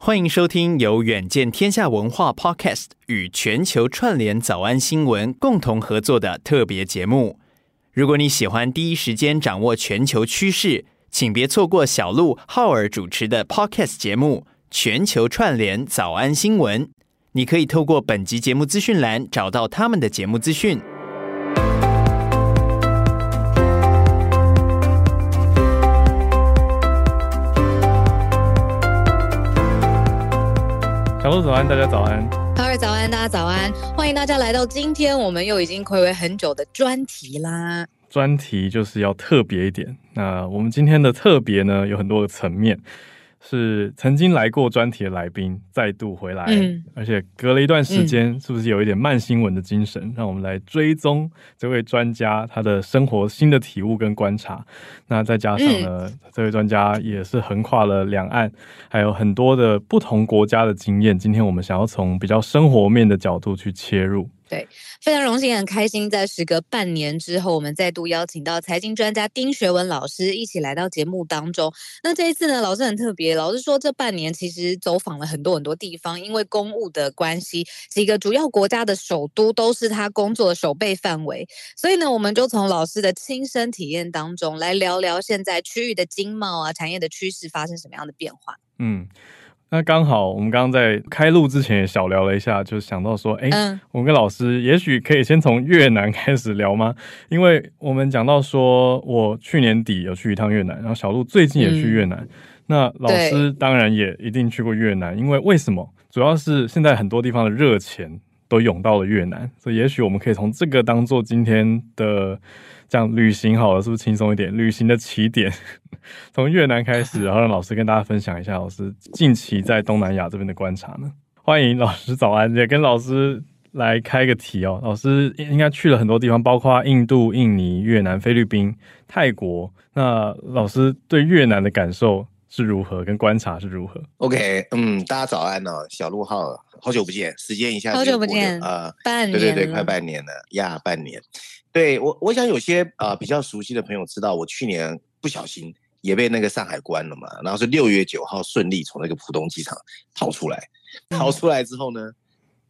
欢迎收听由远见天下文化 Podcast 与全球串联早安新闻共同合作的特别节目。如果你喜欢第一时间掌握全球趋势，请别错过小鹿浩尔主持的 Podcast 节目《全球串联早安新闻》。你可以透过本集节目资讯栏找到他们的节目资讯。小鹿早安，大家早安。各位早安，大家早安。欢迎大家来到今天我们又已经暌违很久的专题啦。专题就是要特别一点。那我们今天的特别呢，有很多个层面。是曾经来过专题的来宾再度回来，嗯，而且隔了一段时间，是不是有一点慢新闻的精神？嗯、让我们来追踪这位专家他的生活新的体悟跟观察。那再加上呢，嗯、这位专家也是横跨了两岸，还有很多的不同国家的经验。今天我们想要从比较生活面的角度去切入。对，非常荣幸，很开心，在时隔半年之后，我们再度邀请到财经专家丁学文老师一起来到节目当中。那这一次呢，老师很特别，老师说这半年其实走访了很多很多地方，因为公务的关系，几个主要国家的首都都是他工作的守备范围。所以呢，我们就从老师的亲身体验当中来聊聊现在区域的经贸啊、产业的趋势发生什么样的变化。嗯。那刚好，我们刚刚在开录之前也小聊了一下，就想到说，哎、欸，嗯、我们跟老师也许可以先从越南开始聊吗？因为我们讲到说，我去年底有去一趟越南，然后小鹿最近也去越南。嗯、那老师当然也一定去过越南，因为为什么？主要是现在很多地方的热钱都涌到了越南，所以也许我们可以从这个当做今天的。这样旅行好了，是不是轻松一点？旅行的起点 从越南开始，然后让老师跟大家分享一下老师近期在东南亚这边的观察呢。欢迎老师早安，也跟老师来开个题哦。老师应该去了很多地方，包括印度、印尼、越南、菲律宾、泰国。那老师对越南的感受是如何？跟观察是如何？OK，嗯，大家早安哦，小鹿浩，好久不见，时间一下好久不见，呃，半年，对对对，快半年了呀，半年。对我，我想有些呃比较熟悉的朋友知道，我去年不小心也被那个上海关了嘛，然后是六月九号顺利从那个浦东机场逃出来。逃出来之后呢，嗯、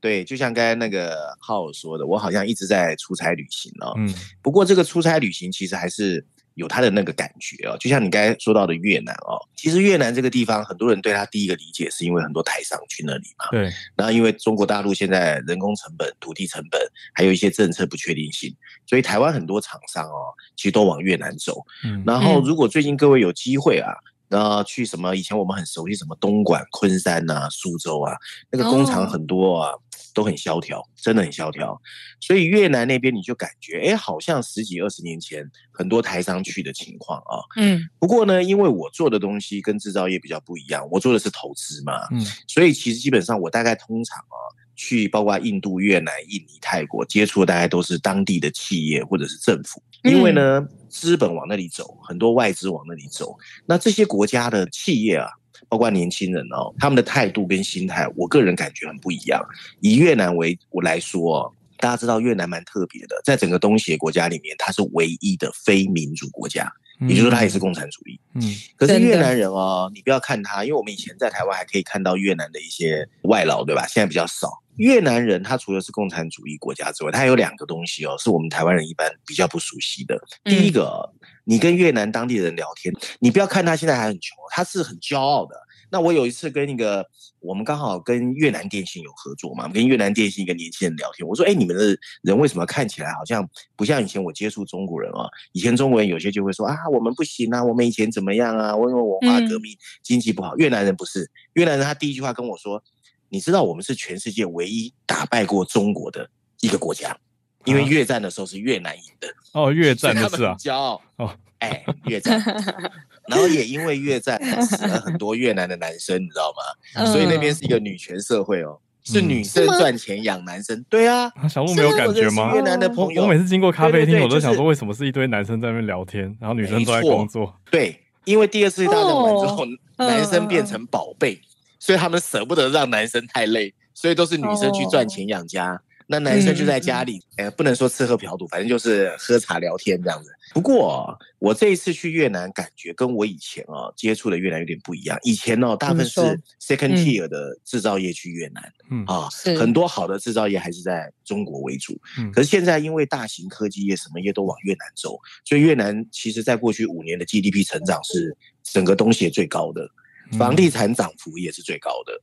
对，就像刚才那个浩说的，我好像一直在出差旅行哦。嗯。不过这个出差旅行其实还是。有他的那个感觉哦，就像你刚才说到的越南哦，其实越南这个地方，很多人对他第一个理解是因为很多台商去那里嘛。对。然后因为中国大陆现在人工成本、土地成本，还有一些政策不确定性，所以台湾很多厂商哦，其实都往越南走。嗯。然后如果最近各位有机会啊。那去什么？以前我们很熟悉什么东莞、昆山呐、啊、苏州啊，那个工厂很多啊，oh. 都很萧条，真的很萧条。所以越南那边你就感觉，哎，好像十几二十年前很多台商去的情况啊。嗯。不过呢，因为我做的东西跟制造业比较不一样，我做的是投资嘛。嗯。所以其实基本上我大概通常啊，去包括印度、越南、印尼、泰国接触的大概都是当地的企业或者是政府，因为呢。嗯资本往那里走，很多外资往那里走。那这些国家的企业啊，包括年轻人哦，他们的态度跟心态，我个人感觉很不一样。以越南为我来说，大家知道越南蛮特别的，在整个东协国家里面，它是唯一的非民主国家，也就是说，它也是共产主义。嗯，可是越南人哦，你不要看他，因为我们以前在台湾还可以看到越南的一些外劳，对吧？现在比较少。越南人他除了是共产主义国家之外，他有两个东西哦，是我们台湾人一般比较不熟悉的。第一个，你跟越南当地人聊天，你不要看他现在还很穷，他是很骄傲的。那我有一次跟一个，我们刚好跟越南电信有合作嘛，跟越南电信一个年轻人聊天，我说：“哎，你们的人为什么看起来好像不像以前我接触中国人啊？以前中国人有些就会说啊，我们不行啊，我们以前怎么样啊？因为文化革命，经济不好。越南人不是，越南人他第一句话跟我说。”你知道我们是全世界唯一打败过中国的一个国家，因为越战的时候是越南赢的。哦，越战的是啊，骄傲哦，哎，越战。然后也因为越战死了很多越南的男生，你知道吗？所以那边是一个女权社会哦。是女生赚钱养男生，对啊，小鹿没有感觉吗？越南的朋友，我每次经过咖啡厅，我都想说，为什么是一堆男生在那边聊天，然后女生都在工作？对，因为第二次大战完之后，男生变成宝贝，所以他们舍不得让男生太累，所以都是女生去赚钱养家。那男生就在家里，哎、嗯，不能说吃喝嫖赌，反正就是喝茶聊天这样子。不过我这一次去越南，感觉跟我以前哦接触的越南有点不一样。以前哦，大部分是 second tier 的制造业去越南，嗯啊，很多好的制造业还是在中国为主。嗯，可是现在因为大型科技业什么业都往越南走，所以越南其实在过去五年的 GDP 成长是整个东西最高的，房地产涨幅也是最高的。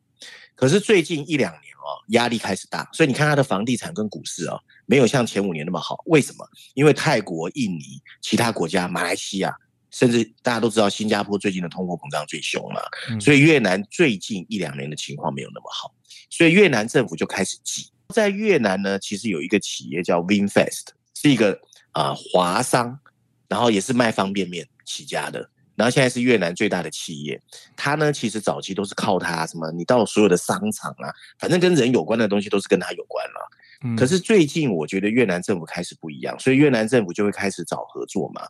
可是最近一两年哦，压力开始大，所以你看它的房地产跟股市哦，没有像前五年那么好。为什么？因为泰国、印尼、其他国家、马来西亚，甚至大家都知道新加坡最近的通货膨胀最凶嘛，所以越南最近一两年的情况没有那么好，所以越南政府就开始急。在越南呢，其实有一个企业叫 Vinfast，是一个啊、呃、华商，然后也是卖方便面起家的。然后现在是越南最大的企业，它呢其实早期都是靠它什么，你到所有的商场啊，反正跟人有关的东西都是跟它有关了。嗯。可是最近我觉得越南政府开始不一样，所以越南政府就会开始找合作嘛。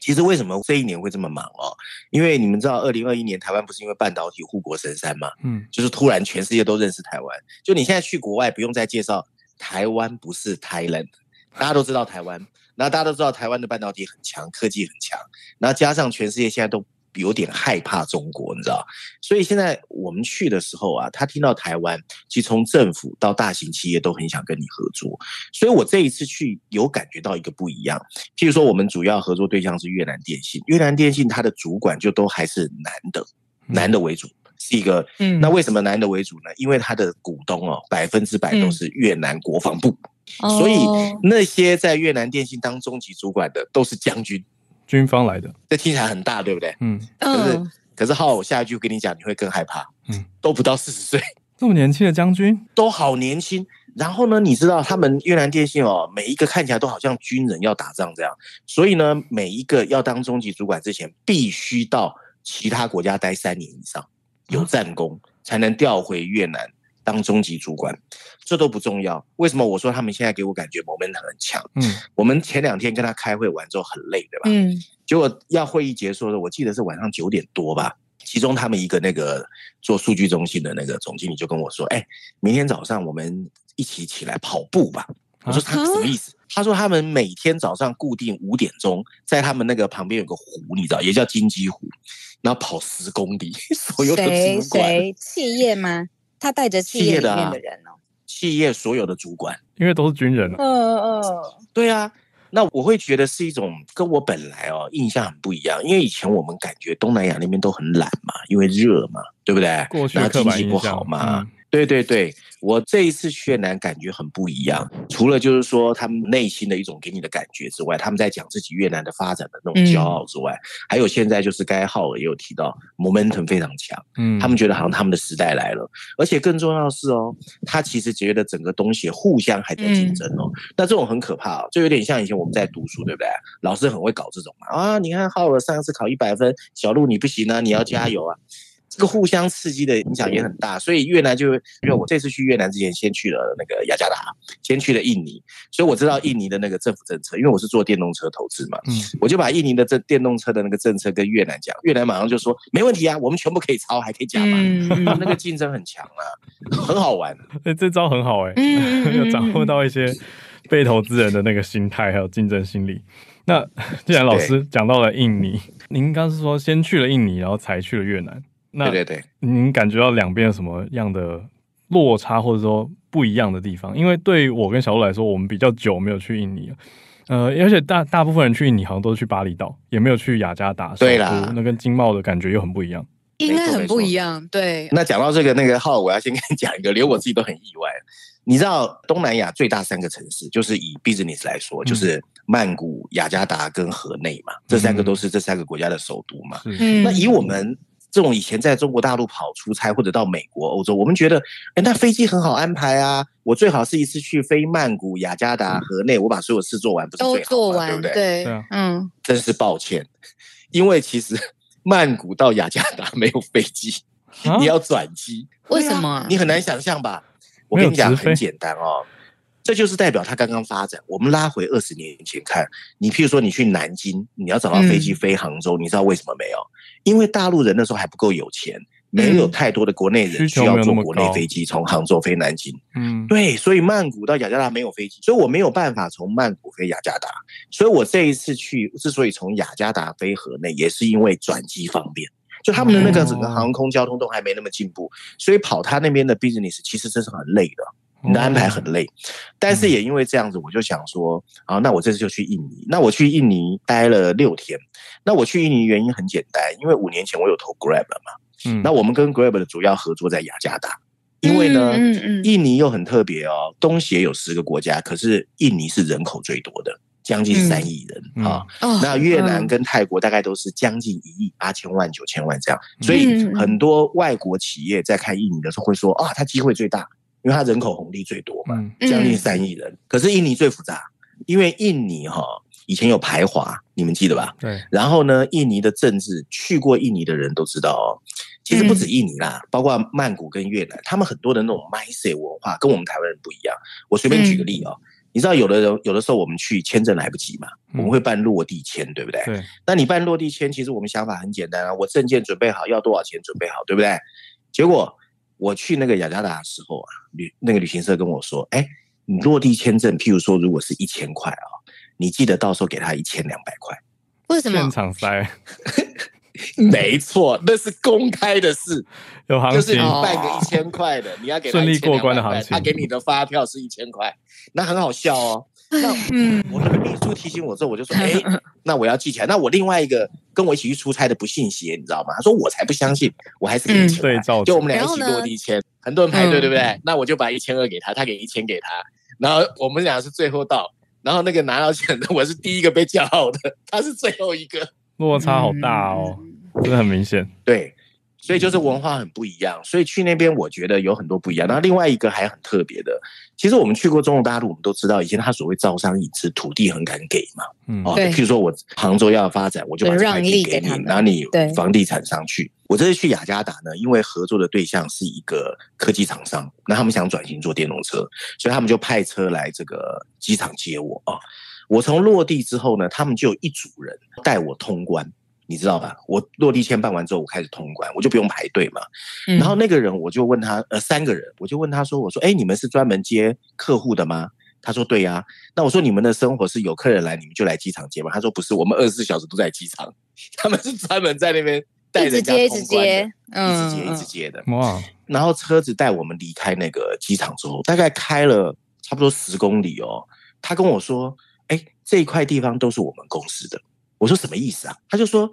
其实为什么这一年会这么忙哦？因为你们知道，二零二一年台湾不是因为半导体护国神山嘛？嗯，就是突然全世界都认识台湾。就你现在去国外不用再介绍台湾不是 Thailand，大家都知道台湾。那大家都知道台湾的半导体很强，科技很强，然后加上全世界现在都有点害怕中国，你知道？所以现在我们去的时候啊，他听到台湾，其实从政府到大型企业都很想跟你合作。所以我这一次去有感觉到一个不一样。譬如说，我们主要合作对象是越南电信，越南电信它的主管就都还是男的，男的为主，是一个。嗯。那为什么男的为主呢？因为他的股东哦，百分之百都是越南国防部。所以那些在越南电信当中级主管的都是将军，军方来的，这听起来很大，对不对？嗯。可是，可是浩，我下一句跟你讲，你会更害怕。嗯，都不到四十岁，这么年轻的将军，都好年轻。然后呢，你知道他们越南电信哦，每一个看起来都好像军人要打仗这样。所以呢，每一个要当中级主管之前，必须到其他国家待三年以上，有战功才能调回越南。当中级主管，这都不重要。为什么我说他们现在给我感觉 momentum 很强？嗯，我们前两天跟他开会完之后很累，对吧？嗯，结果要会议结束的时候，我记得是晚上九点多吧。其中他们一个那个做数据中心的那个总经理就跟我说：“哎，明天早上我们一起起来跑步吧。”我说：“他什么意思？”他说：“他们每天早上固定五点钟，在他们那个旁边有个湖，你知道，也叫金鸡湖，然后跑十公里。所有的主管，谁？企业吗？他带着企业里面的人哦，企业所有的主管，因为都是军人。嗯嗯，对啊，那我会觉得是一种跟我本来哦印象很不一样，因为以前我们感觉东南亚那边都很懒嘛，因为热嘛，对不对？过去然后经济不好嘛。对对对，我这一次去越南感觉很不一样，除了就是说他们内心的一种给你的感觉之外，他们在讲自己越南的发展的那种骄傲之外，嗯、还有现在就是该浩尔也有提到，momentum 非常强，嗯，他们觉得好像他们的时代来了，而且更重要的是哦，他其实觉得整个东西互相还在竞争哦，嗯、那这种很可怕哦，就有点像以前我们在读书，对不对？老师很会搞这种嘛，啊，你看浩尔上次考一百分，小鹿你不行啊，你要加油啊。嗯这个互相刺激的影响也很大，所以越南就因为我这次去越南之前，先去了那个雅加达，先去了印尼，所以我知道印尼的那个政府政策，因为我是做电动车投资嘛，嗯，我就把印尼的这电动车的那个政策跟越南讲，越南马上就说没问题啊，我们全部可以抄，还可以加码，嗯、那个竞争很强啊，很好玩。哎，这招很好哎、欸，有掌握到一些被投资人的那个心态还有竞争心理。那既然老师讲到了印尼，您刚是说先去了印尼，然后才去了越南。那对对对，您感觉到两边有什么样的落差，或者说不一样的地方？因为对我跟小鹿来说，我们比较久没有去印尼了，呃，而且大大部分人去印尼好像都是去巴厘岛，也没有去雅加达。对啦，那跟经贸的感觉又很不一样，应该很不一样。对。那讲到这个那个号，我要先跟你讲一个，连我自己都很意外。你知道东南亚最大三个城市，就是以 business 来说，就是曼谷、雅加达跟河内嘛，这三个都是这三个国家的首都嘛。嗯。那以我们。这种以前在中国大陆跑出差或者到美国、欧洲，我们觉得，哎，那飞机很好安排啊！我最好是一次去飞曼谷、雅加达、河内，我把所有事做完，不是最好吗？都做完，对不对？对，嗯，真是抱歉，因为其实 曼谷到雅加达没有飞机，啊、你要转机。为什么、啊？你很难想象吧？我跟你讲，很简单哦。这就是代表它刚刚发展。我们拉回二十年前看，你譬如说你去南京，你要找到飞机飞杭州，嗯、你知道为什么没有？因为大陆人那时候还不够有钱，没有太多的国内人需要坐国内飞机从杭州飞南京。嗯，对，所以曼谷到雅加达没有飞机，所以我没有办法从曼谷飞雅加达。所以我这一次去，之所以从雅加达飞河内，也是因为转机方便。就他们的那个整个航空交通都还没那么进步，所以跑他那边的 business 其实真是很累的。你的安排很累，但是也因为这样子，我就想说，啊，那我这次就去印尼。那我去印尼待了六天。那我去印尼原因很简单，因为五年前我有投 Grab 嘛。嗯。那我们跟 Grab 的主要合作在雅加达，因为呢，印尼又很特别哦，东协有十个国家，可是印尼是人口最多的，将近三亿人啊。那越南跟泰国大概都是将近一亿八千万九千万这样，所以很多外国企业在看印尼的时候会说啊，它机会最大。因为它人口红利最多嘛，将近三亿人。可是印尼最复杂，因为印尼哈以前有排华，你们记得吧？对。然后呢，印尼的政治，去过印尼的人都知道哦。其实不止印尼啦，包括曼谷跟越南，他们很多的那种 mindset 文化跟我们台湾人不一样。我随便举个例哦，你知道有的人有的时候我们去签证来不及嘛，我们会办落地签，对不对？对。那你办落地签，其实我们想法很简单啊，我证件准备好，要多少钱准备好，对不对？结果。我去那个雅加达的时候啊，旅那个旅行社跟我说：“哎，你落地签证，譬如说如果是一千块啊，你记得到时候给他一千两百块。”为什么？现场塞？没错，那是公开的事，有行情。就是你办个一千块的，你要给他顺利过关的行情，他给你的发票是一千块，那很好笑哦。那嗯，我那个秘书提醒我之后，我就说：“哎，那我要记起来。”那我另外一个跟我一起去出差的不信邪，你知道吗？他说：“我才不相信，我还是给你钱。”对，就我们俩一起落地签，很多人排队，对不对？那我就把一千二给他，他给一千给他，然后我们俩是最后到，然后那个拿到钱的我是第一个被叫号的，他是最后一个，落差好大哦，真的很明显。对。所以就是文化很不一样，所以去那边我觉得有很多不一样。然后另外一个还很特别的，其实我们去过中国大陆，我们都知道以前他所谓招商引资，土地很敢给嘛。嗯，哦，譬如说我杭州要发展，我就把这块地给你，然后你房地产商去。我这次去雅加达呢，因为合作的对象是一个科技厂商，那他们想转型做电动车，所以他们就派车来这个机场接我啊。我从落地之后呢，他们就有一组人带我通关。你知道吧？我落地签办完之后，我开始通关，我就不用排队嘛。嗯、然后那个人，我就问他，呃，三个人，我就问他说：“我说，哎，你们是专门接客户的吗？”他说：“对呀、啊。”那我说：“你们的生活是有客人来，你们就来机场接吗？”他说：“不是，我们二十四小时都在机场，他们是专门在那边带人家通关的，一直接，嗯、一直接，一直接的。哇！然后车子带我们离开那个机场之后，大概开了差不多十公里哦。他跟我说：“哎，这一块地方都是我们公司的。”我说什么意思啊？他就说，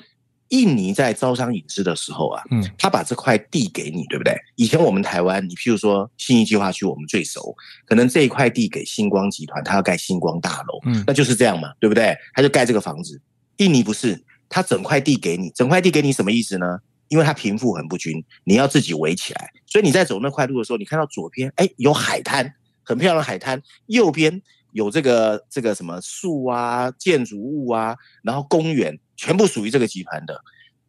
印尼在招商引资的时候啊，嗯，他把这块地给你，对不对？以前我们台湾，你譬如说信义计划区，我们最熟，可能这一块地给星光集团，他要盖星光大楼，嗯，那就是这样嘛，对不对？他就盖这个房子。印尼不是，他整块地给你，整块地给你什么意思呢？因为他贫富很不均，你要自己围起来，所以你在走那块路的时候，你看到左边，哎，有海滩，很漂亮的海滩，右边。有这个这个什么树啊、建筑物啊，然后公园全部属于这个集团的。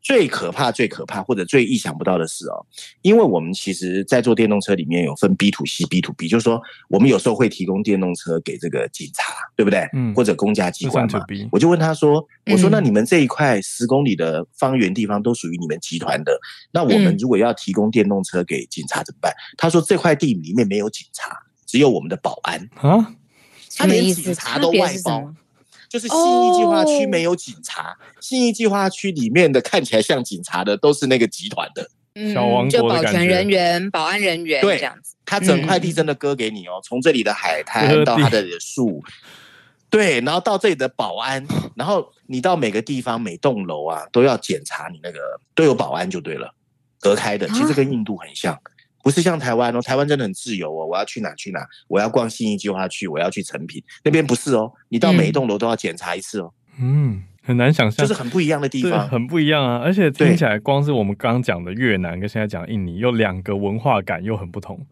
最可怕、最可怕或者最意想不到的是哦，因为我们其实，在做电动车里面有分 B to C、B to B，就是说我们有时候会提供电动车给这个警察，对不对？嗯。或者公家机关嘛。我就问他说：“我说那你们这一块十公里的方圆地方都属于你们集团的，那我们如果要提供电动车给警察怎么办？”他说：“这块地里面没有警察，只有我们的保安啊。”他连警察都外包，就是新义计划区没有警察，新义计划区里面的看起来像警察的都是那个集团的，小王。就保全人员、保安人员，对，这样子。他整块地真的割给你哦，从这里的海滩到他的树，对，然后到这里的保安，然后你到每个地方每栋楼啊都要检查你那个都有保安就对了，隔开的，其实跟印度很像。不是像台湾哦，台湾真的很自由哦。我要去哪去哪，我要逛信义计划区，我要去成品那边不是哦。你到每一栋楼都要检查一次哦。嗯，很难想象，就是很不一样的地方，很不一样啊。而且听起来，光是我们刚讲的越南跟现在讲印尼，又两个文化感又很不同，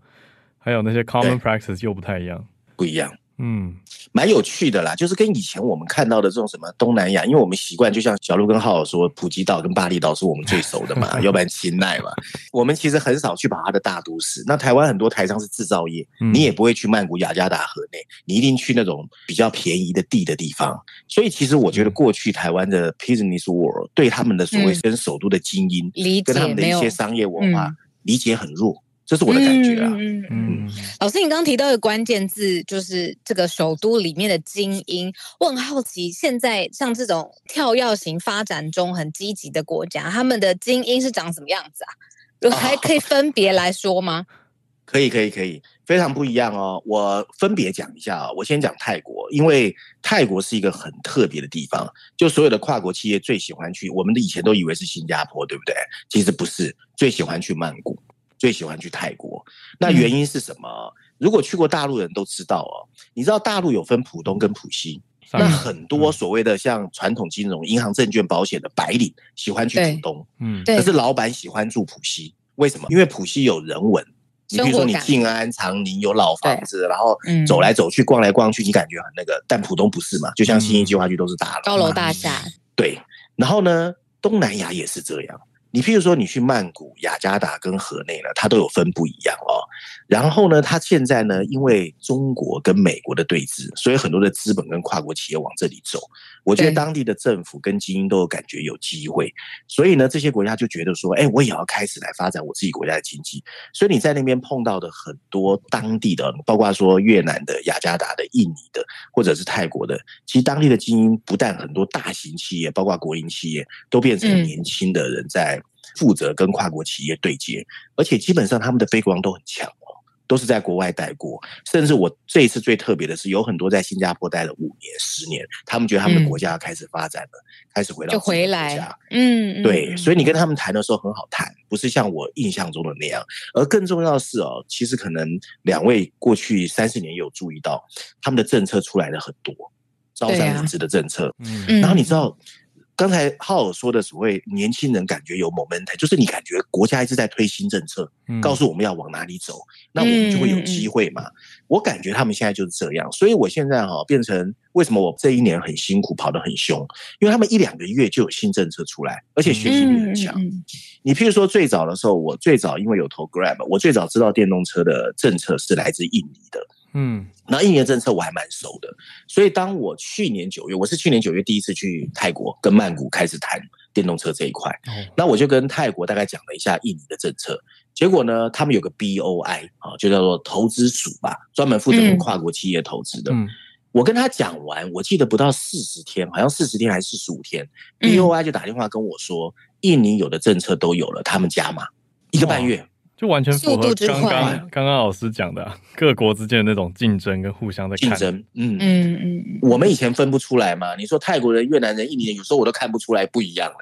还有那些 common practice 又不太一样，不一样。嗯，蛮有趣的啦，就是跟以前我们看到的这种什么东南亚，因为我们习惯，就像小鹿跟浩尔说，普吉岛跟巴厘岛是我们最熟的嘛，要不然清奈嘛，我们其实很少去把它的大都市。那台湾很多台商是制造业，你也不会去曼谷、雅加达、河内，你一定去那种比较便宜的地的地方。所以其实我觉得过去台湾的 business world 对他们的所谓跟首都的精英，跟他们的一些商业文化理解很弱。这是我的感觉啊。嗯嗯，嗯，老师，你刚刚提到的关键字就是这个首都里面的精英。我很好奇，现在像这种跳跃型发展中很积极的国家，他们的精英是长什么样子啊？还可以分别来说吗？哦，可以，可以，可以，非常不一样哦。我分别讲一下啊，我先讲泰国，因为泰国是一个很特别的地方，就所有的跨国企业最喜欢去。我们的以前都以为是新加坡，对不对？其实不是，最喜欢去曼谷。最喜欢去泰国，那原因是什么？嗯、如果去过大陆人都知道哦，你知道大陆有分浦东跟浦西，那很多所谓的像传统金融、银行、证券、保险的白领喜欢去浦东，嗯，可是老板喜欢住浦西，为什么？因为浦西有人文，你比如说你静安、长宁有老房子，然后走来走去、逛来逛去，你感觉很那个。但浦东不是嘛？就像新义计划区都是大楼、高楼大厦，对。然后呢，东南亚也是这样。你譬如说，你去曼谷、雅加达跟河内呢，它都有分不一样哦。然后呢，它现在呢，因为中国跟美国的对峙，所以很多的资本跟跨国企业往这里走。我觉得当地的政府跟精英都有感觉有机会，所以呢，这些国家就觉得说，哎，我也要开始来发展我自己国家的经济。所以你在那边碰到的很多当地的，包括说越南的、雅加达的、印尼的，或者是泰国的，其实当地的精英不但很多大型企业，包括国营企业，都变成年轻的人在负责跟跨国企业对接，而且基本上他们的 background 都很强哦。都是在国外待过，甚至我这一次最特别的是，有很多在新加坡待了五年、十年，他们觉得他们的国家要开始发展了，嗯、开始回到就回来。嗯，对嗯，所以你跟他们谈的时候很好谈，不是像我印象中的那样。而更重要的是哦，其实可能两位过去三十年有注意到，他们的政策出来了很多，招商引资的政策。嗯，然后你知道。刚才浩尔说的所谓年轻人感觉有 momentum，就是你感觉国家一直在推新政策，告诉我们要往哪里走，那我们就会有机会嘛。我感觉他们现在就是这样，所以我现在哈变成为什么我这一年很辛苦，跑得很凶，因为他们一两个月就有新政策出来，而且学习力很强。你譬如说最早的时候，我最早因为有投 Grab，我最早知道电动车的政策是来自印尼的。嗯，那印尼的政策我还蛮熟的，所以当我去年九月，我是去年九月第一次去泰国跟曼谷开始谈电动车这一块，那我就跟泰国大概讲了一下印尼的政策，结果呢，他们有个 BOI 啊，就叫做投资署吧，专门负责跟跨国企业投资的。我跟他讲完，我记得不到四十天，好像四十天还是四十五天，BOI 就打电话跟我说，印尼有的政策都有了，他们加码一个半月。就完全符合刚刚刚刚老师讲的、啊、各国之间的那种竞争跟互相的竞争。嗯嗯嗯，我们以前分不出来嘛。你说泰国人、越南人、印尼人，有时候我都看不出来不一样了。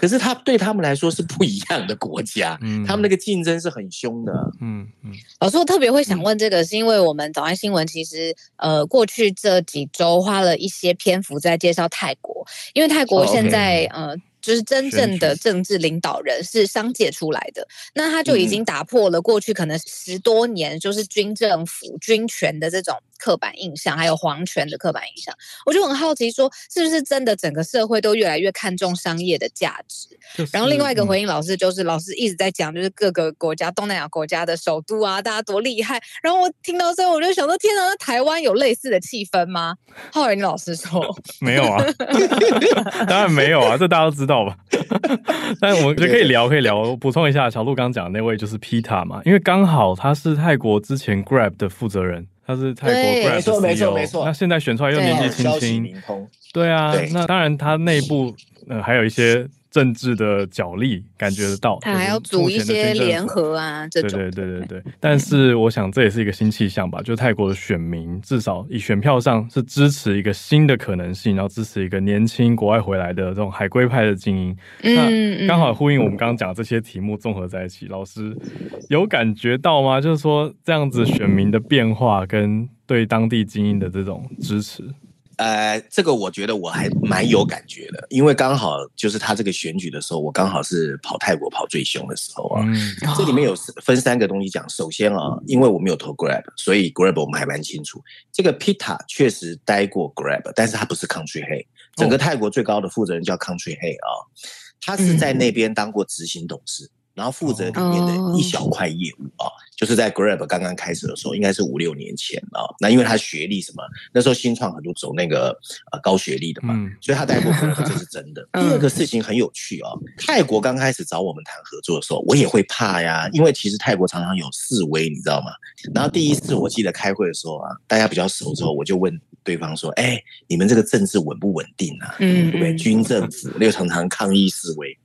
可是他对他们来说是不一样的国家，嗯、他们那个竞争是很凶的。嗯嗯。老师，我特别会想问这个，是因为我们早安新闻其实呃过去这几周花了一些篇幅在介绍泰国，因为泰国现在、oh, okay. 呃。就是真正的政治领导人是商界出来的，那他就已经打破了过去可能十多年就是军政府军权的这种刻板印象，还有皇权的刻板印象。我就很好奇，说是不是真的整个社会都越来越看重商业的价值？然后另外一个回应老师就是，老师一直在讲，就是各个国家东南亚国家的首都啊，大家多厉害。然后我听到之后，我就想说，天哪，那台湾有类似的气氛吗？浩然老师说 没有啊，当然没有啊，这大家都知道。好吧，但我们就可以聊，可以聊。我补充一下，小鹿刚刚讲的那位就是 Peter 嘛，因为刚好他是泰国之前 Grab 的负责人，他是泰国 Grab 的 CEO，没错没错没错。那现在选出来又年纪轻轻，对啊，那当然他内部呃还有一些。政治的角力感觉得到，他还要组一些联合啊，这种对对对对对。但是我想这也是一个新气象吧，就泰国的选民至少以选票上是支持一个新的可能性，然后支持一个年轻国外回来的这种海归派的精英。那刚好呼应我们刚刚讲这些题目综合在一起，老师有感觉到吗？就是说这样子选民的变化跟对当地精英的这种支持。呃，这个我觉得我还蛮有感觉的，因为刚好就是他这个选举的时候，我刚好是跑泰国跑最凶的时候啊。嗯，这里面有分三个东西讲。首先啊，因为我没有投 Grab，所以 Grab 我们还蛮清楚。这个 Pita 确实待过 Grab，但是他不是 Country Head。整个泰国最高的负责人叫 Country Head 啊，他是在那边当过执行董事。然后负责里面的一小块业务啊，就是在 Grab 刚刚开始的时候，应该是五六年前啊。那因为他学历什么，那时候新创很多走那个呃高学历的嘛，所以他带过 Grab 这是真的。第二个事情很有趣哦，泰国刚开始找我们谈合作的时候，我也会怕呀，因为其实泰国常常有示威，你知道吗？然后第一次我记得开会的时候啊，大家比较熟之后，我就问对方说：“哎，你们这个政治稳不稳定啊？对不对？军政府又常常抗议示威。”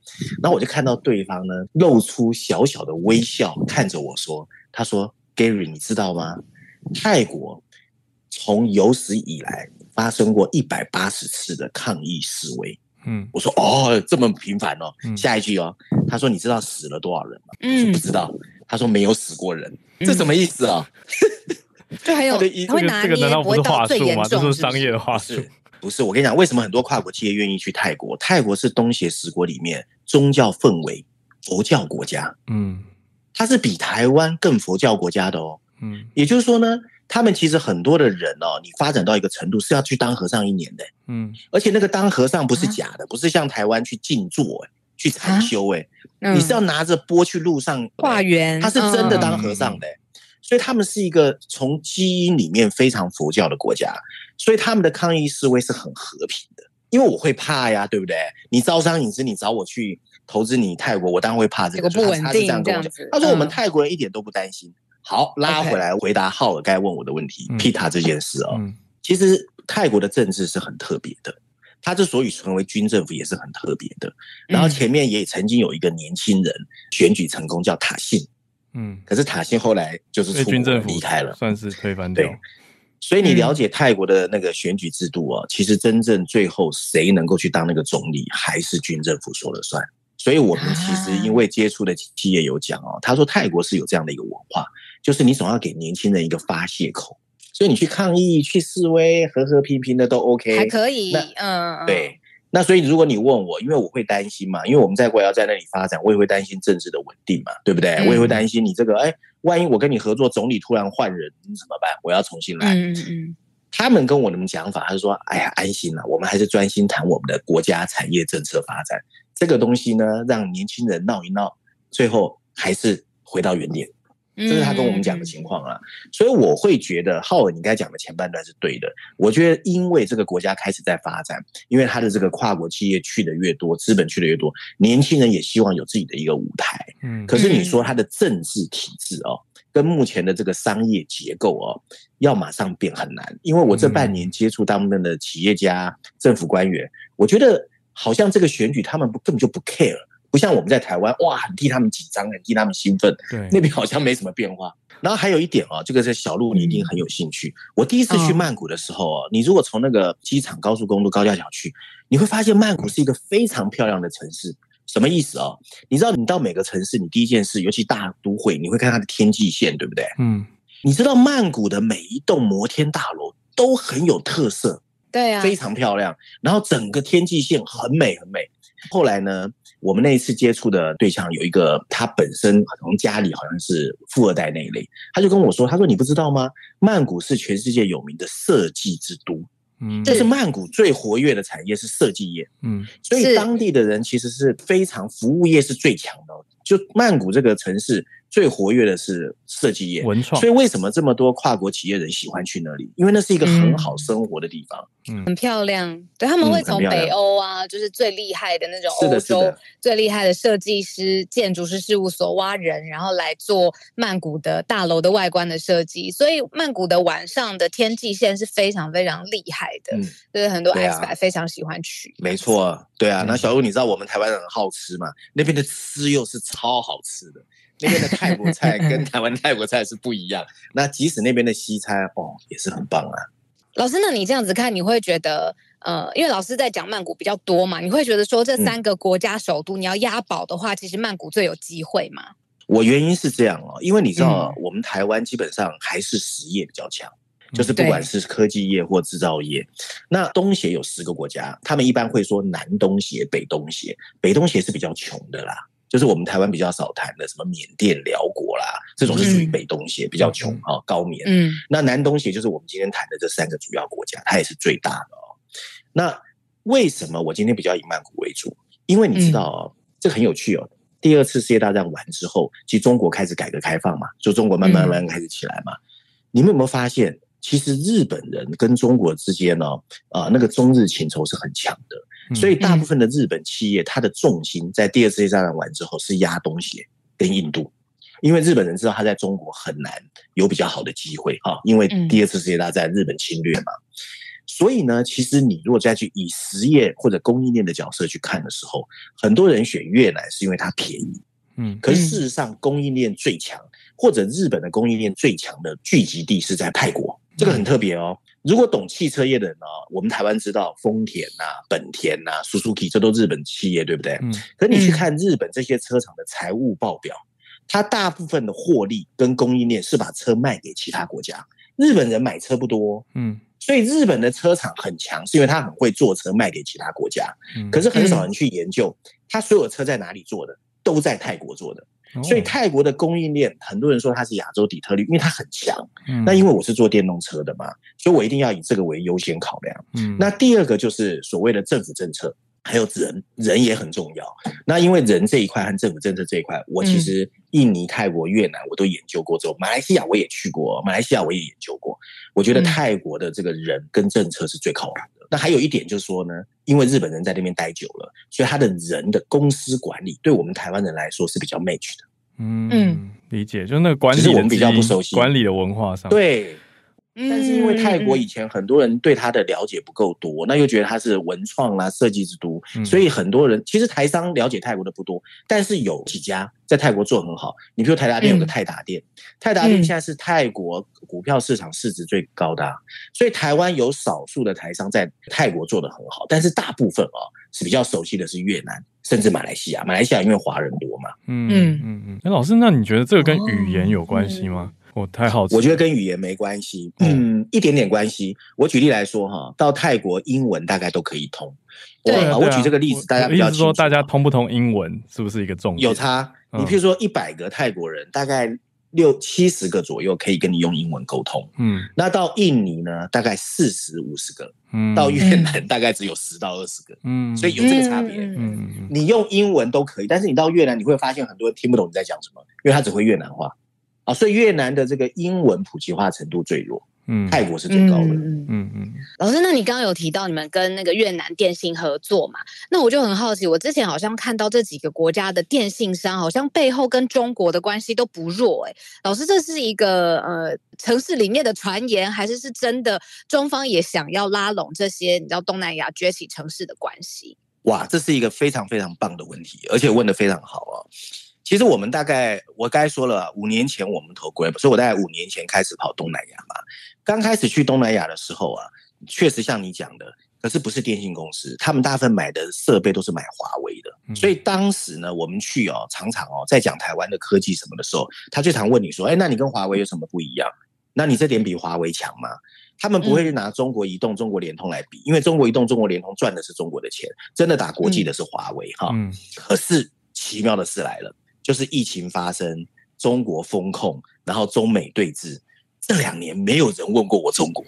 然后我就看到对方呢露出小小的微笑，看着我说：“他说，Gary，你知道吗？泰国从有史以来发生过一百八十次的抗议示威。”嗯，我说：“哦，这么频繁哦。嗯”下一句哦，他说：“你知道死了多少人吗？”嗯，我不知道。他说：“没有死过人。嗯”这什么意思啊？就还有他会拿捏，这个难道不是话术吗？这是商业的话术。不是，我跟你讲，为什么很多跨国企业愿意去泰国？泰国是东协十国里面宗教氛围佛教国家，嗯，它是比台湾更佛教国家的哦，嗯，也就是说呢，他们其实很多的人哦，你发展到一个程度是要去当和尚一年的，嗯，而且那个当和尚不是假的，啊、不是像台湾去静坐，去禅修，哎，你是要拿着钵去路上化缘，他是真的当和尚的，嗯、所以他们是一个从基因里面非常佛教的国家。所以他们的抗议示威是很和平的，因为我会怕呀，对不对？你招商引资，你找我去投资你泰国，我当然会怕这个。不稳定，他是这样跟我讲。他说我们泰国人一点都不担心。好，拉回来回答浩尔该问我的问题，Pita 这件事哦，其实泰国的政治是很特别的，他之所以成为军政府也是很特别的。然后前面也曾经有一个年轻人选举成功，叫塔信，嗯，可是塔信后来就是军政府离开了，算是推翻掉。所以你了解泰国的那个选举制度啊，其实真正最后谁能够去当那个总理，还是军政府说了算。所以我们其实因为接触的企业有讲哦，他说泰国是有这样的一个文化，就是你总要给年轻人一个发泄口，所以你去抗议、去示威，和和平平的都 OK，还可以。嗯，对。那所以如果你问我，因为我会担心嘛，因为我们在国要在那里发展，我也会担心政治的稳定嘛，对不对？我也会担心你这个哎。万一我跟你合作，总理突然换人，你怎么办？我要重新来。嗯嗯，他们跟我们讲法，他就说：“哎呀，安心了，我们还是专心谈我们的国家产业政策发展。这个东西呢，让年轻人闹一闹，最后还是回到原点。”这是他跟我们讲的情况啊，所以我会觉得浩尔你刚才讲的前半段是对的。我觉得因为这个国家开始在发展，因为他的这个跨国企业去的越多，资本去的越多，年轻人也希望有自己的一个舞台。嗯，可是你说他的政治体制哦，跟目前的这个商业结构哦，要马上变很难。因为我这半年接触大部分的企业家、政府官员，我觉得好像这个选举他们不根本就不 care。不像我们在台湾，哇，很替他们紧张，很替他们兴奋。对，那边好像没什么变化。然后还有一点啊，这个是小路，你一定很有兴趣。嗯、我第一次去曼谷的时候啊，你如果从那个机场、高速公路、高架桥去，你会发现曼谷是一个非常漂亮的城市。什么意思啊？你知道，你到每个城市，你第一件事，尤其大都会，你会看它的天际线，对不对？嗯。你知道曼谷的每一栋摩天大楼都很有特色，对啊，非常漂亮。然后整个天际线很美，很美。后来呢？我们那一次接触的对象有一个，他本身从家里好像是富二代那一类，他就跟我说：“他说你不知道吗？曼谷是全世界有名的设计之都，嗯，就是曼谷最活跃的产业是设计业，嗯，所以当地的人其实是非常服务业是最强的，就曼谷这个城市。”最活跃的是设计业、文创，所以为什么这么多跨国企业人喜欢去那里？因为那是一个很好生活的地方，嗯，很漂亮。对，他们会从北欧啊，就是最厉害的那种欧洲最厉害的设计师、建筑师事务所挖人，然后来做曼谷的大楼的外观的设计。所以曼谷的晚上的天际线是非常非常厉害的，嗯，就是很多 expat 非常喜欢去。没错，对啊。那小鹿，你知道我们台湾人很好吃嘛？那边的吃又是超好吃的。那边的泰国菜跟 台湾泰国菜是不一样，那即使那边的西餐哦也是很棒啊。老师，那你这样子看，你会觉得呃，因为老师在讲曼谷比较多嘛，你会觉得说这三个国家首都、嗯、你要押宝的话，其实曼谷最有机会嘛？我原因是这样哦，因为你知道、嗯、我们台湾基本上还是实业比较强，就是不管是科技业或制造业。那东协有十个国家，他们一般会说南东协、北东协。北东协是比较穷的啦，就是我们台湾比较少谈的，什么缅甸、辽国啦，这种是属于北东协，比较穷啊，高棉。嗯，那南东协就是我们今天谈的这三个主要国家，它也是最大的哦。那为什么我今天比较以曼谷为主？因为你知道哦，这个很有趣哦。第二次世界大战完之后，其实中国开始改革开放嘛，就中国慢慢慢慢开始起来嘛。嗯、你们有没有发现，其实日本人跟中国之间呢，啊、呃，那个中日情仇是很强的。所以大部分的日本企业，它的重心在第二次世界大战完之后是压东协跟印度，因为日本人知道他在中国很难有比较好的机会哈，因为第二次世界大战日本侵略嘛。所以呢，其实你如果再去以实业或者供应链的角色去看的时候，很多人选越南是因为它便宜，嗯，可是事实上供应链最强或者日本的供应链最强的聚集地是在泰国，这个很特别哦。如果懂汽车业的人呢，我们台湾知道丰田呐、本田呐、Suzuki，这都日本企业，对不对？嗯。可你去看日本这些车厂的财务报表，它大部分的获利跟供应链是把车卖给其他国家，日本人买车不多，嗯。所以日本的车厂很强，是因为他很会做车卖给其他国家。可是很少人去研究，他所有车在哪里做的，都在泰国做的。所以泰国的供应链，很多人说它是亚洲底特律，因为它很强。那因为我是做电动车的嘛，所以我一定要以这个为优先考量。那第二个就是所谓的政府政策。还有人，人也很重要。那因为人这一块和政府政策这一块，我其实印尼、泰国、越南我都研究过之后，马来西亚我也去过，马来西亚我也研究过。我觉得泰国的这个人跟政策是最靠谱的。那还有一点就是说呢，因为日本人在那边待久了，所以他的人的公司管理对我们台湾人来说是比较 match 的。嗯，理解，就是那个管理，我们比较不熟悉管理的文化上，对。但是因为泰国以前很多人对他的了解不够多，那又觉得他是文创啦、设计之都，所以很多人其实台商了解泰国的不多，但是有几家在泰国做很好。你比如台达店有个泰达电，泰达店现在是泰国股票市场市值最高的，所以台湾有少数的台商在泰国做的很好，但是大部分啊是比较熟悉的是越南，甚至马来西亚。马来西亚因为华人多嘛，嗯嗯嗯嗯。哎，老师，那你觉得这个跟语言有关系吗？哦，太好，我觉得跟语言没关系，嗯，一点点关系。我举例来说哈，到泰国英文大概都可以通。对，我举这个例子，大家比较。说大家通不通英文是不是一个重点？有差。你譬如说一百个泰国人，大概六七十个左右可以跟你用英文沟通。嗯，那到印尼呢，大概四十五十个。嗯，到越南大概只有十到二十个。嗯，所以有这个差别。嗯，你用英文都可以，但是你到越南你会发现很多人听不懂你在讲什么，因为他只会越南话。啊，所以越南的这个英文普及化程度最弱，嗯，泰国是最高的，嗯嗯嗯。老师，那你刚刚有提到你们跟那个越南电信合作嘛？那我就很好奇，我之前好像看到这几个国家的电信商好像背后跟中国的关系都不弱，欸，哎，老师，这是一个呃城市里面的传言，还是是真的？中方也想要拉拢这些你知道东南亚崛起城市的关系？哇，这是一个非常非常棒的问题，而且问的非常好啊。其实我们大概，我刚才说了，五年前我们投 Grab，所以我大概五年前开始跑东南亚嘛。刚开始去东南亚的时候啊，确实像你讲的，可是不是电信公司，他们大部分买的设备都是买华为的。所以当时呢，我们去哦，常常哦，在讲台湾的科技什么的时候，他就常问你说，哎，那你跟华为有什么不一样？那你这点比华为强吗？他们不会去拿中国移动、中国联通来比，因为中国移动、中国联通赚的是中国的钱，真的打国际的是华为哈。可是奇妙的事来了。就是疫情发生，中国封控，然后中美对峙，这两年没有人问过我中国，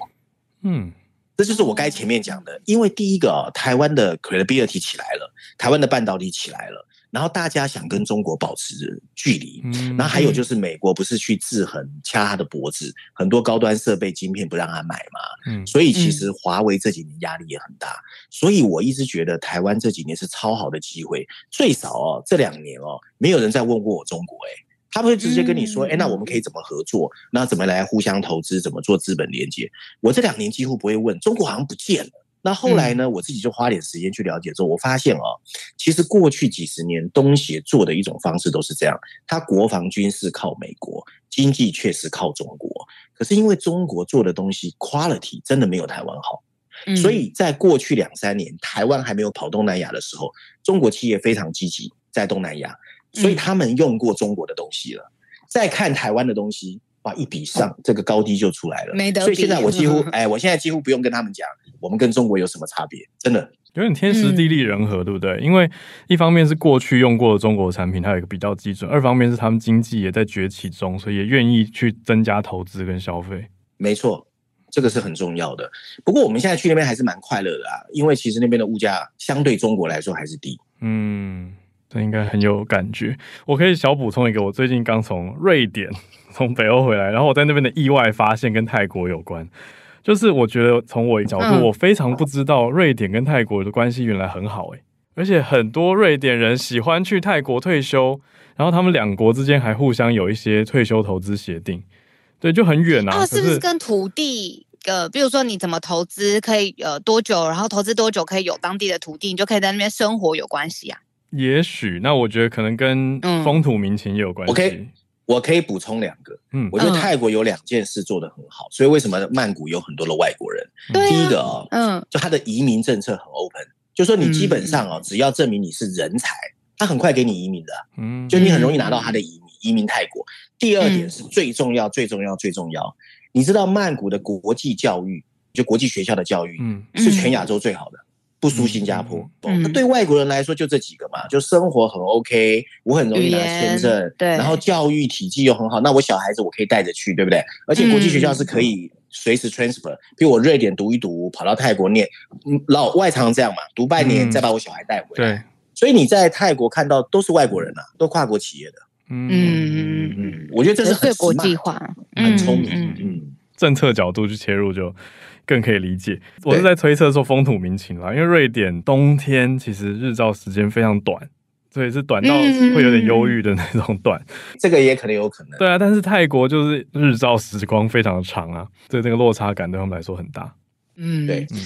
嗯，这就是我该前面讲的，因为第一个啊，台湾的 credibility 起来了，台湾的半导体起来了。然后大家想跟中国保持距离，然后还有就是美国不是去制衡掐他的脖子，很多高端设备晶片不让他买嘛，所以其实华为这几年压力也很大，所以我一直觉得台湾这几年是超好的机会，最少哦这两年哦没有人再问过我中国哎，他不会直接跟你说哎，那我们可以怎么合作，那怎么来互相投资，怎么做资本连接，我这两年几乎不会问，中国好像不见了。那后来呢？我自己就花点时间去了解之后，我发现哦，其实过去几十年东协做的一种方式都是这样：他国防军事靠美国，经济确实靠中国。可是因为中国做的东西 quality 真的没有台湾好，所以在过去两三年台湾还没有跑东南亚的时候，中国企业非常积极在东南亚，所以他们用过中国的东西了。再看台湾的东西，哇，一比上这个高低就出来了。没得比。所以现在我几乎，哎，我现在几乎不用跟他们讲，我们跟中国有什么差别，真的。有点天时地利人和，对不对？因为一方面是过去用过的中国产品，它有一个比较基准；二方面是他们经济也在崛起中，所以也愿意去增加投资跟消费。没错，这个是很重要的。不过我们现在去那边还是蛮快乐的啊，因为其实那边的物价相对中国来说还是低。嗯，这应该很有感觉。我可以小补充一个，我最近刚从瑞典从北欧回来，然后我在那边的意外发现跟泰国有关。就是我觉得从我的角度，嗯、我非常不知道瑞典跟泰国的关系原来很好诶，而且很多瑞典人喜欢去泰国退休，然后他们两国之间还互相有一些退休投资协定，对，就很远啊。啊，是不是跟土地呃，比如说你怎么投资可以呃多久，然后投资多久可以有当地的土地，你就可以在那边生活有关系啊？也许，那我觉得可能跟风土民情也有关系。嗯 okay. 我可以补充两个，嗯，我觉得泰国有两件事做得很好，所以为什么曼谷有很多的外国人？对，第一个哦，嗯，就他的移民政策很 open，就说你基本上哦，只要证明你是人才，他很快给你移民的，嗯，就你很容易拿到他的移民移民泰国。第二点是最重要、最重要、最重要，你知道曼谷的国际教育，就国际学校的教育，嗯，是全亚洲最好的。不输新加坡，那、嗯嗯、对外国人来说就这几个嘛，就生活很 OK，我很容易拿签证，对，然后教育体系又很好，那我小孩子我可以带着去，对不对？而且国际学校是可以随时 transfer，、嗯、比如我瑞典读一读，跑到泰国念，老外常常这样嘛，读半年、嗯、再把我小孩带回来。对，所以你在泰国看到都是外国人啊，都跨国企业的。嗯嗯嗯，我觉得这是很国际化，很聪明。嗯，嗯政策角度去切入就。更可以理解，我是在推测说风土民情啦，因为瑞典冬天其实日照时间非常短，所以是短到会有点忧郁的那种短，这个也可能有可能。对啊，但是泰国就是日照时光非常的长啊，所以这个落差感对他们来说很大。嗯，对，嗯。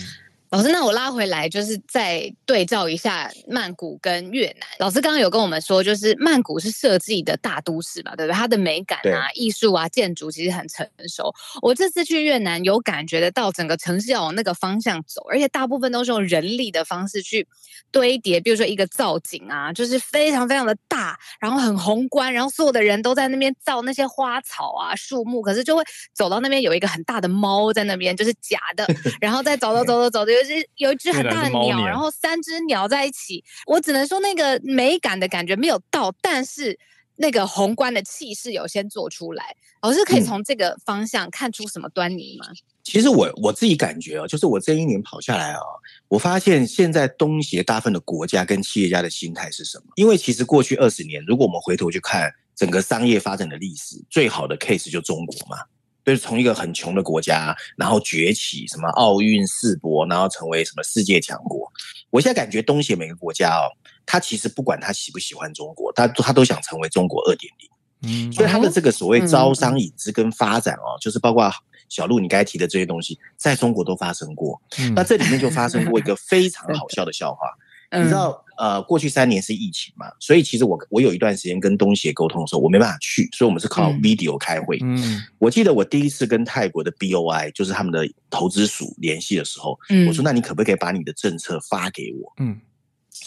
老师，那我拉回来，就是再对照一下曼谷跟越南。老师刚刚有跟我们说，就是曼谷是设计的大都市嘛，对不对？它的美感啊、艺术啊、建筑其实很成熟。我这次去越南，有感觉得到整个城市要往那个方向走，而且大部分都是用人力的方式去堆叠。比如说一个造景啊，就是非常非常的大，然后很宏观，然后所有的人都在那边造那些花草啊、树木，可是就会走到那边有一个很大的猫在那边，就是假的，然后再走走走走走，就。是有一只很大的鸟，然后三只鸟在一起，我只能说那个美感的感觉没有到，但是那个宏观的气势有先做出来。老师可以从这个方向看出什么端倪吗？嗯、其实我我自己感觉啊，就是我这一年跑下来啊，我发现现在东协大部分的国家跟企业家的心态是什么？因为其实过去二十年，如果我们回头去看整个商业发展的历史，最好的 case 就中国嘛。就是从一个很穷的国家，然后崛起，什么奥运世博，然后成为什么世界强国。我现在感觉东协每个国家哦，他其实不管他喜不喜欢中国，他他都想成为中国二点零。嗯，所以他的这个所谓招商引资跟发展哦，就是包括小路你刚才提的这些东西，在中国都发生过。那这里面就发生过一个非常好 笑的笑话。你知道，呃，过去三年是疫情嘛，所以其实我我有一段时间跟东协沟通的时候，我没办法去，所以我们是靠 video 开会。嗯，我记得我第一次跟泰国的 BOI，就是他们的投资署联系的时候，嗯，我说那你可不可以把你的政策发给我？嗯，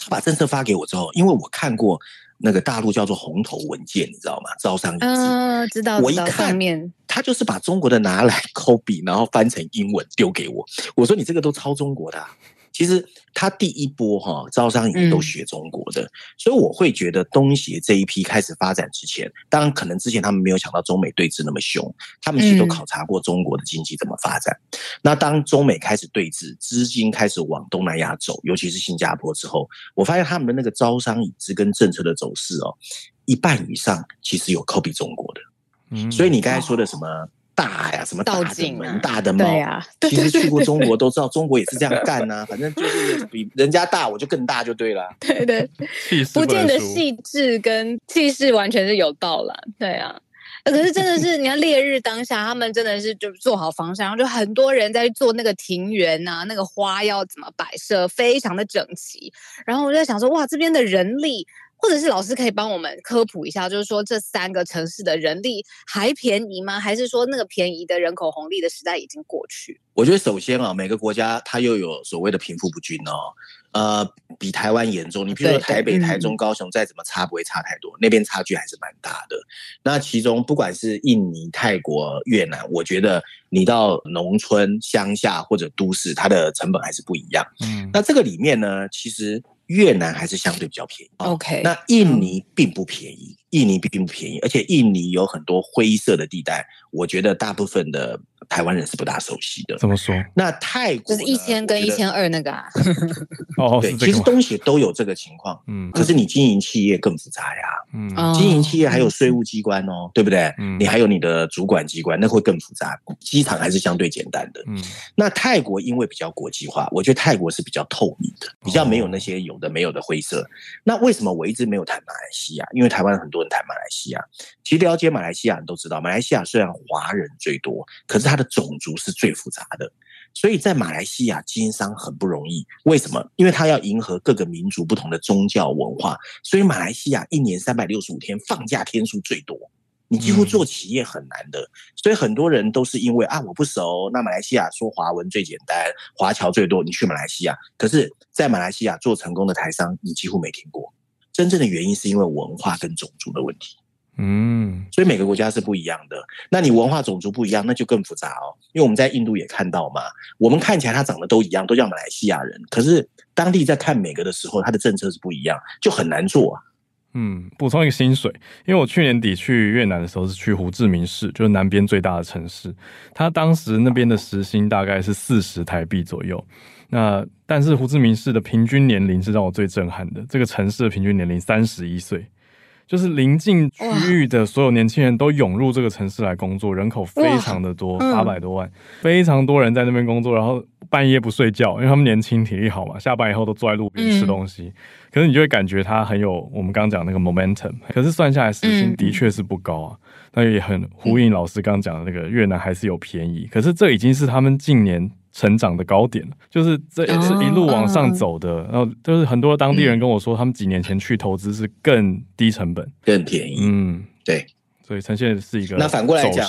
他把政策发给我之后，因为我看过那个大陆叫做红头文件，你知道吗？招商引资，嗯，知道。我一看面，他就是把中国的拿来 copy，然后翻成英文丢给我。我说你这个都抄中国的啊。其实他第一波哈招商引资都学中国的，所以我会觉得东协这一批开始发展之前，当然可能之前他们没有想到中美对峙那么凶，他们其实都考察过中国的经济怎么发展。那当中美开始对峙，资金开始往东南亚走，尤其是新加坡之后，我发现他们的那个招商引资跟政策的走势哦，一半以上其实有 copy 中国的。嗯，所以你刚才说的什么？大呀，什么大的门、啊、大的猫呀？其实去过中国都知道，中国也是这样干呐、啊。反正就是比人家大，我就更大就对了。对对，不见得细致跟气势完全是有道了。对啊，可是真的是你看烈日当下，他们真的是就做好防晒，然后就很多人在做那个庭园啊，那个花要怎么摆设，非常的整齐。然后我就在想说，哇，这边的人力。或者是老师可以帮我们科普一下，就是说这三个城市的人力还便宜吗？还是说那个便宜的人口红利的时代已经过去？我觉得首先啊，每个国家它又有所谓的贫富不均哦，呃，比台湾严重。你比如说台北、台中、高雄，再怎么差不会差太多，那边差距还是蛮大的。那其中不管是印尼、泰国、越南，我觉得你到农村、乡下或者都市，它的成本还是不一样。嗯，那这个里面呢，其实。越南还是相对比较便宜，OK。那印尼并不便宜，印尼并不便宜，而且印尼有很多灰色的地带，我觉得大部分的。台湾人是不大熟悉的。怎么说？那泰国就是一千跟一千二那个啊？哦，对，其实东西都有这个情况。嗯，可是你经营企业更复杂呀。嗯，经营企业还有税务机关哦，对不对？嗯，你还有你的主管机关，那会更复杂。机场还是相对简单的。嗯，那泰国因为比较国际化，我觉得泰国是比较透明的，比较没有那些有的没有的灰色。那为什么我一直没有谈马来西亚？因为台湾很多人谈马来西亚，其实了解马来西亚人都知道，马来西亚虽然华人最多，可是它的种族是最复杂的，所以在马来西亚经商很不容易。为什么？因为它要迎合各个民族不同的宗教文化，所以马来西亚一年三百六十五天放假天数最多，你几乎做企业很难的。所以很多人都是因为啊，我不熟，那马来西亚说华文最简单，华侨最多，你去马来西亚。可是，在马来西亚做成功的台商，你几乎没听过。真正的原因是因为文化跟种族的问题。嗯，所以每个国家是不一样的。那你文化种族不一样，那就更复杂哦。因为我们在印度也看到嘛，我们看起来他长得都一样，都叫马来西亚人，可是当地在看每个的时候，他的政策是不一样，就很难做啊。嗯，补充一个薪水，因为我去年底去越南的时候是去胡志明市，就是南边最大的城市，他当时那边的时薪大概是四十台币左右。那但是胡志明市的平均年龄是让我最震撼的，这个城市的平均年龄三十一岁。就是邻近区域的所有年轻人都涌入这个城市来工作，人口非常的多，八百多万，非常多人在那边工作，然后半夜不睡觉，因为他们年轻体力好嘛，下班以后都坐在路边吃东西。可是你就会感觉他很有我们刚刚讲那个 momentum，可是算下来时薪的确是不高啊。那也很呼应老师刚刚讲的那个越南还是有便宜，可是这已经是他们近年。成长的高点，就是这是一路往上走的。然后就是很多当地人跟我说，他们几年前去投资是更低成本、更便宜。嗯，对，所以呈现的是一个那反过来讲，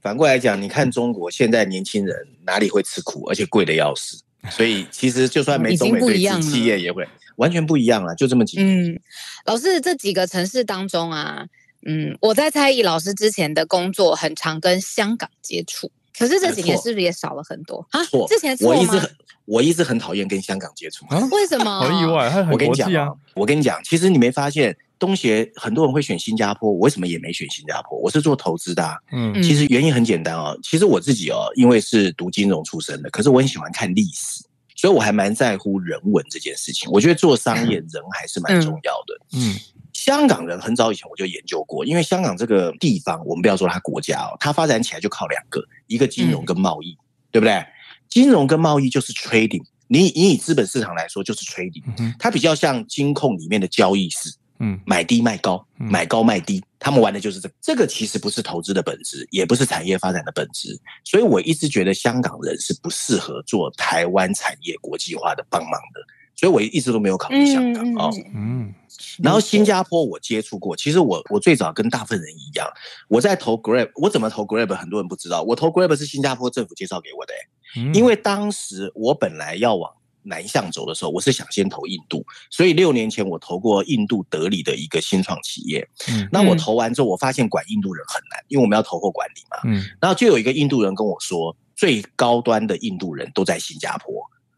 反过来讲，你看中国现在年轻人哪里会吃苦，而且贵的要死。所以其实就算没中美对峙，企业也会完全不一样了。就这么几年。嗯，老师这几个城市当中啊，嗯，我在猜疑老师之前的工作很常跟香港接触。可是这几年是不是也少了很多啊？错，之前我一直很我一直很讨厌跟香港接触啊。为什么？好意外，他很国际啊。我跟你讲，其实你没发现东协很多人会选新加坡，我为什么也没选新加坡？我是做投资的啊。嗯，其实原因很简单哦。其实我自己哦，因为是读金融出身的，可是我很喜欢看历史，所以我还蛮在乎人文这件事情。我觉得做商业人还是蛮重要的。嗯。香港人很早以前我就研究过，因为香港这个地方，我们不要说它国家哦，它发展起来就靠两个，一个金融跟贸易，嗯、对不对？金融跟贸易就是 trading，你你以资本市场来说就是 trading，它比较像金控里面的交易室，嗯，买低卖高，买高卖低，他们玩的就是这个。这个其实不是投资的本质，也不是产业发展的本质，所以我一直觉得香港人是不适合做台湾产业国际化的帮忙的。所以我一直都没有考虑香港啊，嗯，然后新加坡我接触过，其实我我最早跟大部分人一样，我在投 Grab，我怎么投 Grab，很多人不知道，我投 Grab 是新加坡政府介绍给我的，因为当时我本来要往南向走的时候，我是想先投印度，所以六年前我投过印度德里的一个新创企业，那我投完之后，我发现管印度人很难，因为我们要投后管理嘛，嗯，然后就有一个印度人跟我说，最高端的印度人都在新加坡。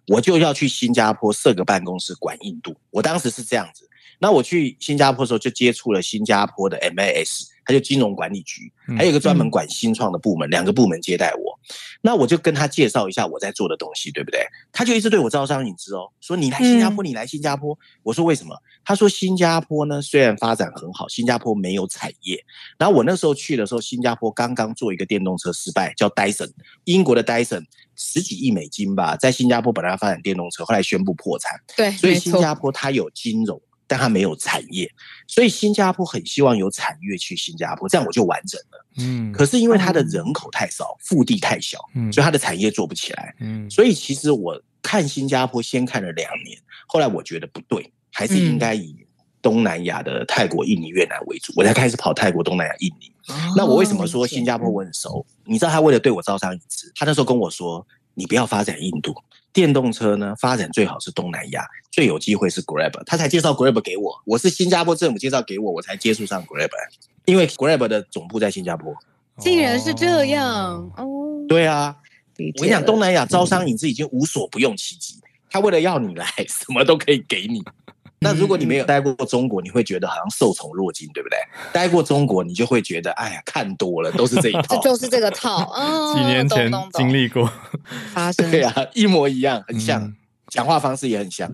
我就要去新加坡设个办公室管印度，我当时是这样子。那我去新加坡的时候，就接触了新加坡的 MAS，它就金融管理局，还有一个专门管新创的部门，两个部门接待我。那我就跟他介绍一下我在做的东西，对不对？他就一直对我招商引资哦，说你来新加坡，你来新加坡。我说为什么？他说新加坡呢，虽然发展很好，新加坡没有产业。然后我那时候去的时候，新加坡刚刚做一个电动车失败，叫 Dyson，英国的 Dyson。十几亿美金吧，在新加坡本来要发展电动车，后来宣布破产。对，所以新加坡它有金融，但它没有产业，所以新加坡很希望有产业去新加坡，这样我就完整了。嗯，可是因为它的人口太少，腹地太小，嗯，所以它的产业做不起来。嗯，所以其实我看新加坡先看了两年，后来我觉得不对，还是应该以东南亚的泰国、印尼、越南为主，我才开始跑泰国、东南亚、印尼。哦、那我为什么说新加坡我很熟？你知道他为了对我招商引资，他那时候跟我说：“你不要发展印度电动车呢，发展最好是东南亚，最有机会是 Grab。”他才介绍 Grab 给我，我是新加坡政府介绍给我，我才接触上 Grab，因为 Grab 的总部在新加坡。竟然是这样哦！对啊，我跟你讲，东南亚招商引资已经无所不用其极，他为了要你来，什么都可以给你。那如果你没有待过中国，你会觉得好像受宠若惊，对不对？待过中国，你就会觉得，哎呀，看多了都是这一套，这就是这个套。哦，几年前经历过，发生对啊，一模一样，很像，嗯、讲话方式也很像。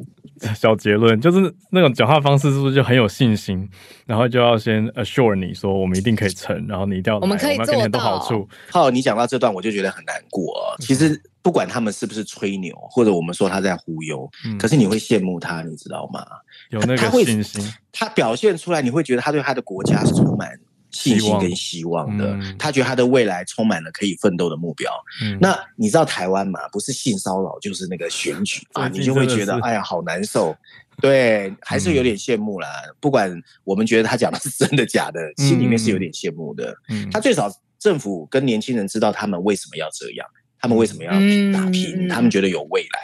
小结论就是那种讲话方式是不是就很有信心？然后就要先 assure 你说我们一定可以成，然后你一定要来，我们可以做到。好处。好，你讲到这段我就觉得很难过。其实不管他们是不是吹牛，或者我们说他在忽悠，嗯、可是你会羡慕他，你知道吗？有那个信心他，他表现出来，你会觉得他对他的国家是充满信心跟希望的。望嗯、他觉得他的未来充满了可以奋斗的目标。嗯、那你知道台湾嘛？不是性骚扰就是那个选举啊，你就会觉得哎呀好难受。对，还是有点羡慕啦。嗯、不管我们觉得他讲的是真的假的，心里面是有点羡慕的。嗯、他最少政府跟年轻人知道他们为什么要这样，他们为什么要打拼，嗯、他们觉得有未来。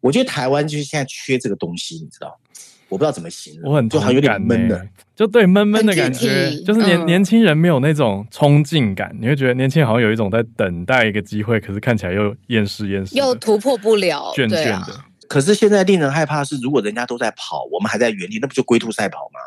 我觉得台湾就是现在缺这个东西，你知道。我不知道怎么形容，我很就好像有点闷的，就对闷闷的感觉，就是年、嗯、年轻人没有那种冲劲感，你会觉得年轻人好像有一种在等待一个机会，可是看起来又厌世厌世，又突破不了，倦倦的。啊、可是现在令人害怕的是，如果人家都在跑，我们还在原地，那不就龟兔赛跑吗？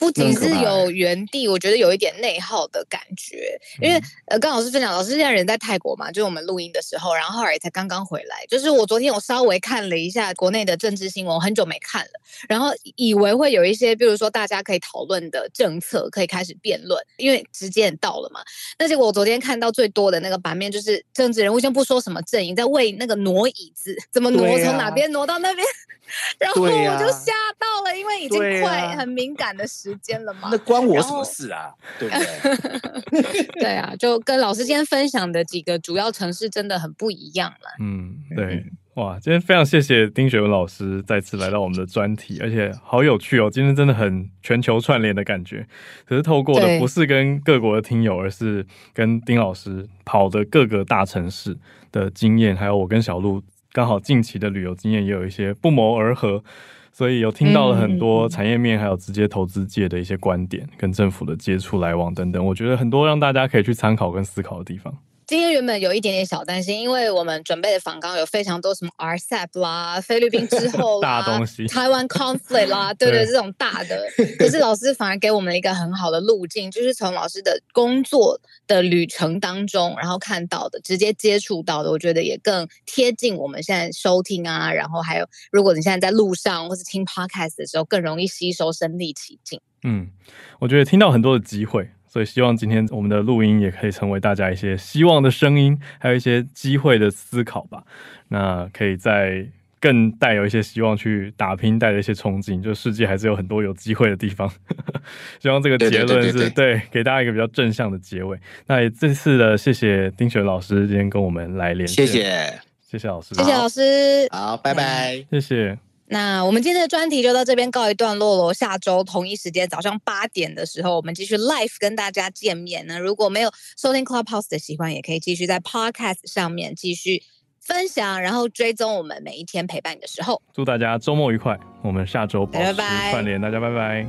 不仅是有原地，我觉得有一点内耗的感觉，因为呃，刚老师分享，老师现在人在泰国嘛，就是我们录音的时候，然后后来才刚刚回来。就是我昨天我稍微看了一下国内的政治新闻，我很久没看了，然后以为会有一些，比如说大家可以讨论的政策可以开始辩论，因为时间到了嘛。那结果我昨天看到最多的那个版面，就是政治人物先不说什么阵营，在为那个挪椅子，怎么挪，啊、从哪边挪到那边，然后我就吓到了，因为已经快很敏感的时。时间了吗？那关我什么事啊？对不对？对啊，就跟老师今天分享的几个主要城市真的很不一样了。嗯，对，哇，今天非常谢谢丁学文老师再次来到我们的专题，而且好有趣哦，今天真的很全球串联的感觉。可是透过的不是跟各国的听友，而是跟丁老师跑的各个大城市的经验，还有我跟小鹿刚好近期的旅游经验也有一些不谋而合。所以有听到了很多产业面，还有直接投资界的一些观点，跟政府的接触来往等等，我觉得很多让大家可以去参考跟思考的地方。今天原本有一点点小担心，因为我们准备的访纲有非常多什么 RCEP 啦、菲律宾之后 大东西、台湾 conflict 啦，对对，对，这种大的。可是老师反而给我们一个很好的路径，就是从老师的工作的旅程当中，然后看到的、直接接触到的，我觉得也更贴近我们现在收听啊。然后还有，如果你现在在路上或是听 podcast 的时候，更容易吸收、身临其境。嗯，我觉得听到很多的机会。所以希望今天我们的录音也可以成为大家一些希望的声音，还有一些机会的思考吧。那可以再更带有一些希望去打拼，带着一些憧憬，就世界还是有很多有机会的地方。希望这个结论是对，对，对，对，对，给大家一个比较正向的结尾。那也这次的谢谢丁雪老师今天跟我们来连线，谢谢，谢谢老师，谢谢老师，好，拜拜，谢谢。那我们今天的专题就到这边告一段落喽。下周同一时间早上八点的时候，我们继续 live 跟大家见面那。如果没有收听 Clubhouse 的习惯，也可以继续在 Podcast 上面继续分享，然后追踪我们每一天陪伴你的时候。祝大家周末愉快，我们下周保持串联，大家拜拜。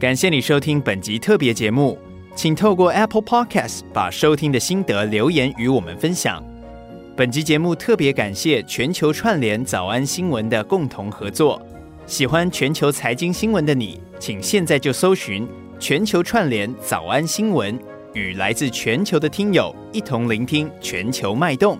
感谢你收听本集特别节目，请透过 Apple Podcast 把收听的心得留言与我们分享。本集节目特别感谢全球串联早安新闻的共同合作。喜欢全球财经新闻的你，请现在就搜寻全球串联早安新闻，与来自全球的听友一同聆听全球脉动。